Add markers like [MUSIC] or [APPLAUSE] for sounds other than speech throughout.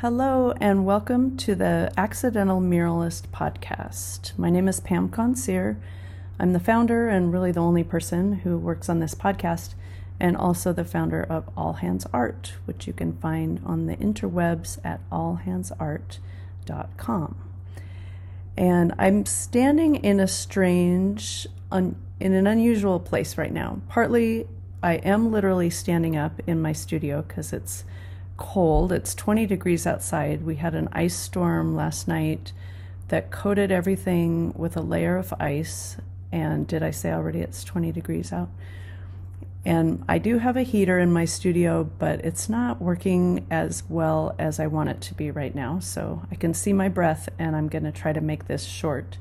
Hello, and welcome to the Accidental Muralist podcast. My name is Pam Consier. I'm the founder and really the only person who works on this podcast, and also the founder of All Hands Art, which you can find on the interwebs at allhandsart.com. And I'm standing in a strange, un, in an unusual place right now. Partly, I am literally standing up in my studio because it's cold. It's 20 degrees outside. We had an ice storm last night that coated everything with a layer of ice. And did I say already it's 20 degrees out? And I do have a heater in my studio, but it's not working as well as I want it to be right now. So I can see my breath, and I'm going to try to make this short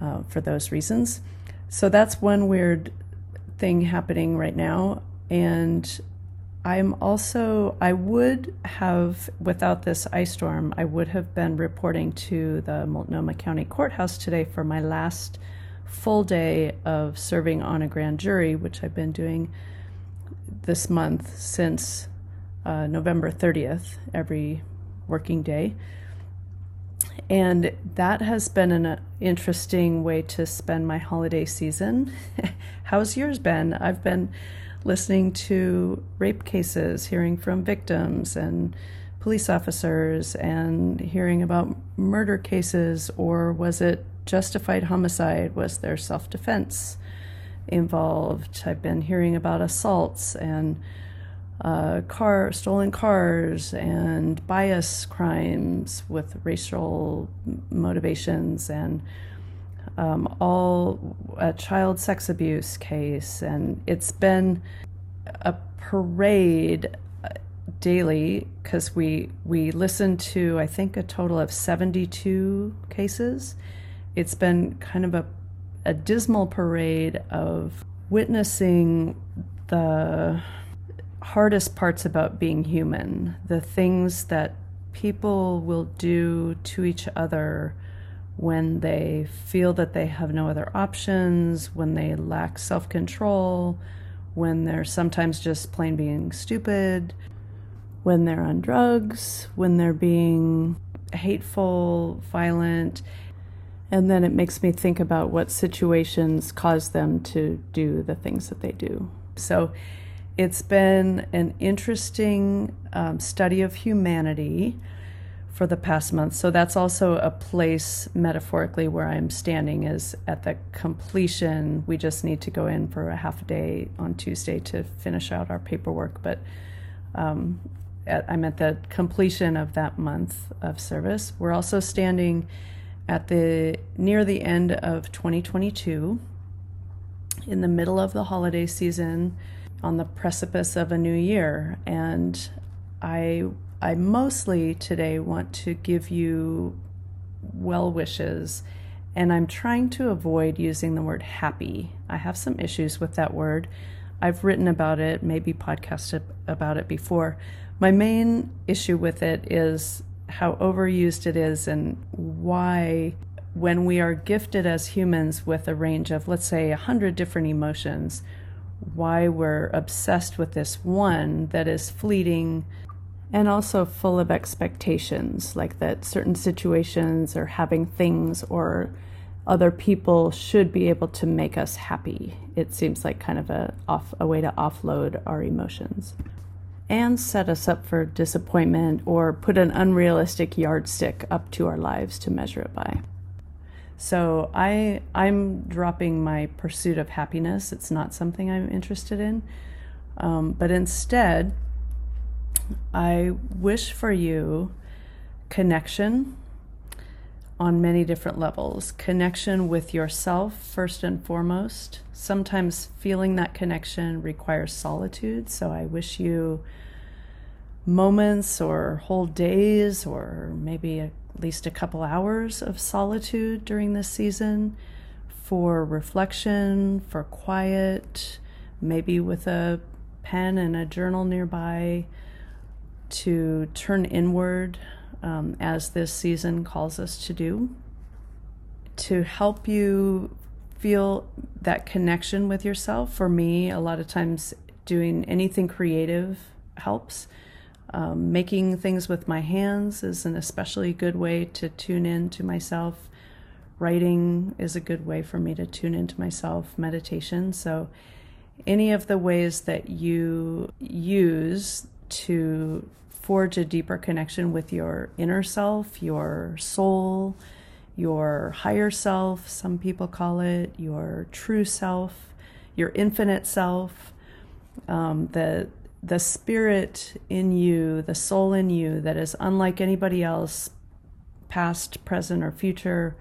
uh, for those reasons. So that's one weird thing happening right now. And I'm also, I would have, without this ice storm, I would have been reporting to the Multnomah County Courthouse today for my last full day of serving on a grand jury, which I've been doing this month since uh, November 30th, every working day. And that has been an uh, interesting way to spend my holiday season. [LAUGHS] How's yours been? I've been listening to rape cases, hearing from victims and police officers, and hearing about murder cases, or was it justified homicide? Was there self defense involved? I've been hearing about assaults and uh, car stolen cars and bias crimes with racial motivations and um, all a child sex abuse case, and it's been a parade uh, daily because we we listen to I think a total of 72 cases. It's been kind of a a dismal parade of witnessing the hardest parts about being human, the things that people will do to each other when they feel that they have no other options, when they lack self control, when they're sometimes just plain being stupid, when they're on drugs, when they're being hateful, violent. And then it makes me think about what situations cause them to do the things that they do. So it's been an interesting um, study of humanity for the past month. So that's also a place metaphorically where I'm standing is at the completion. We just need to go in for a half a day on Tuesday to finish out our paperwork, but um, at, I'm at the completion of that month of service. We're also standing at the near the end of 2022 in the middle of the holiday season on the precipice of a new year and I I mostly today want to give you well wishes, and I'm trying to avoid using the word happy. I have some issues with that word. I've written about it, maybe podcasted about it before. My main issue with it is how overused it is and why when we are gifted as humans with a range of let's say 100 different emotions why we're obsessed with this one that is fleeting and also full of expectations, like that certain situations or having things or other people should be able to make us happy. It seems like kind of a off a way to offload our emotions and set us up for disappointment or put an unrealistic yardstick up to our lives to measure it by. So I I'm dropping my pursuit of happiness. It's not something I'm interested in, um, but instead I wish for you connection on many different levels. Connection with yourself, first and foremost. Sometimes feeling that connection requires solitude. So I wish you moments or whole days or maybe at least a couple hours of solitude during this season for reflection, for quiet, maybe with a pen and a journal nearby to turn inward um, as this season calls us to do, to help you feel that connection with yourself. For me, a lot of times doing anything creative helps. Um, making things with my hands is an especially good way to tune in to myself. Writing is a good way for me to tune into myself. Meditation. So, any of the ways that you use to forge a deeper connection with your inner self, your soul, your higher self, some people call it, your true self, your infinite self, um, the the spirit in you, the soul in you that is unlike anybody else, past, present, or future,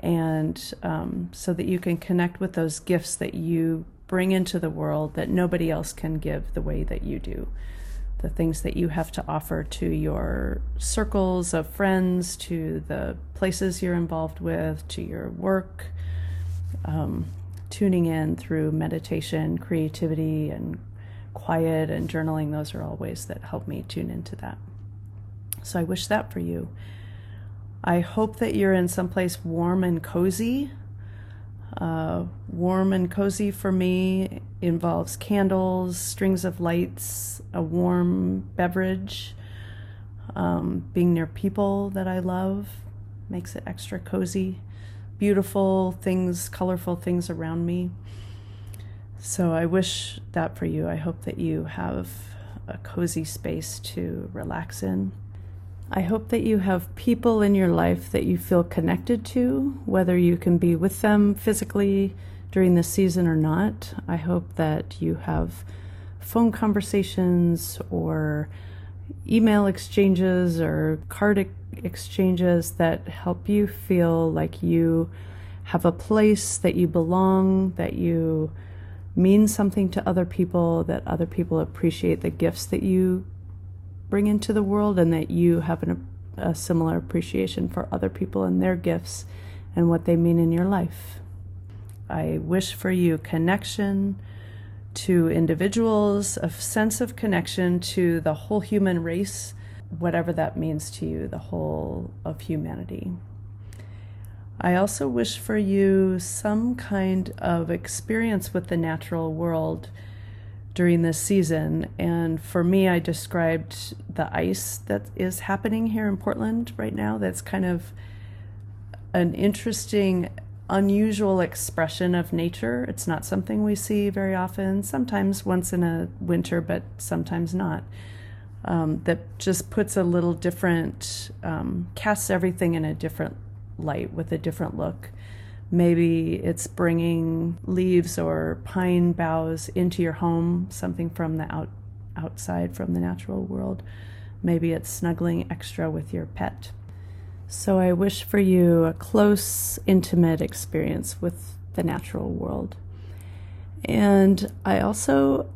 and um, so that you can connect with those gifts that you bring into the world that nobody else can give the way that you do the things that you have to offer to your circles of friends, to the places you're involved with, to your work, um, tuning in through meditation, creativity, and quiet and journaling. Those are all ways that help me tune into that. So I wish that for you. I hope that you're in someplace warm and cozy. Uh, warm and cozy for me involves candles, strings of lights, a warm beverage. Um, being near people that I love makes it extra cozy. Beautiful things, colorful things around me. So I wish that for you. I hope that you have a cozy space to relax in. I hope that you have people in your life that you feel connected to, whether you can be with them physically during this season or not. I hope that you have phone conversations or email exchanges or card exchanges that help you feel like you have a place, that you belong, that you mean something to other people, that other people appreciate the gifts that you bring into the world and that you have an, a similar appreciation for other people and their gifts and what they mean in your life. I wish for you connection to individuals, a sense of connection to the whole human race, whatever that means to you, the whole of humanity. I also wish for you some kind of experience with the natural world during this season. And for me, I described the ice that is happening here in Portland right now. That's kind of an interesting, unusual expression of nature. It's not something we see very often, sometimes once in a winter, but sometimes not. Um, that just puts a little different, um, casts everything in a different light with a different look. Maybe it's bringing leaves or pine boughs into your home, something from the out, outside from the natural world. Maybe it's snuggling extra with your pet. So I wish for you a close, intimate experience with the natural world. And I also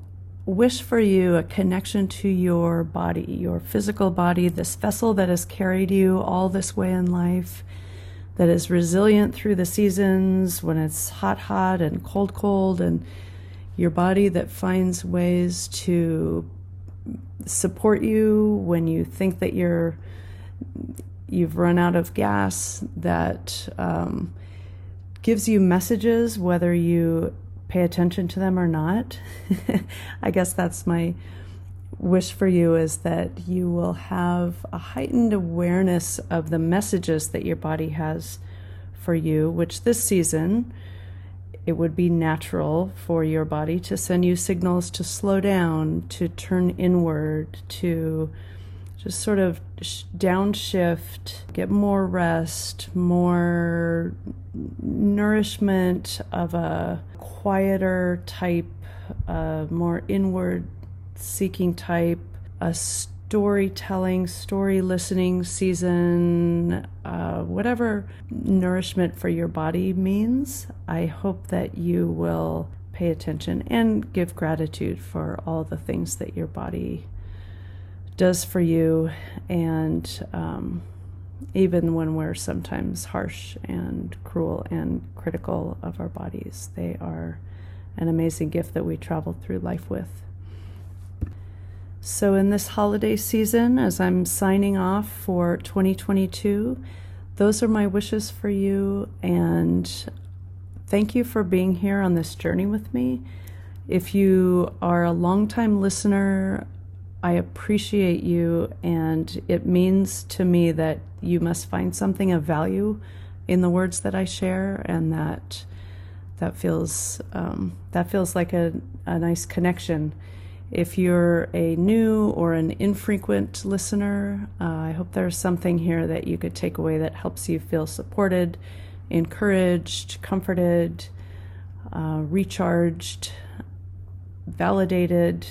wish for you a connection to your body, your physical body, this vessel that has carried you all this way in life that is resilient through the seasons when it's hot, hot and cold, cold, and your body that finds ways to support you when you think that you're you've run out of gas that um, gives you messages whether you pay attention to them or not. [LAUGHS] I guess that's my wish for you is that you will have a heightened awareness of the messages that your body has for you, which this season it would be natural for your body to send you signals to slow down, to turn inward, to just sort of downshift, get more rest, more nourishment of a quieter type, uh, more inward seeking type, a storytelling, story listening season, uh, whatever nourishment for your body means, I hope that you will pay attention and give gratitude for all the things that your body does for you. And um, even when we're sometimes harsh and cruel and critical of our bodies, they are an amazing gift that we travel through life with. So, in this holiday season, as I'm signing off for 2022, those are my wishes for you. And thank you for being here on this journey with me. If you are a longtime listener I appreciate you, and it means to me that you must find something of value in the words that I share, and that that feels um, that feels like a, a nice connection. If you're a new or an infrequent listener, uh, I hope there's something here that you could take away that helps you feel supported, encouraged, comforted, uh, recharged, validated,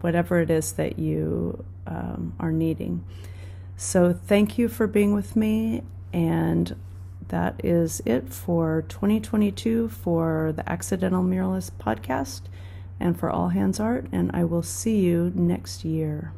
whatever it is that you um, are needing. So, thank you for being with me, and that is it for 2022 for the Accidental Muralist podcast and for All Hands Art, and I will see you next year.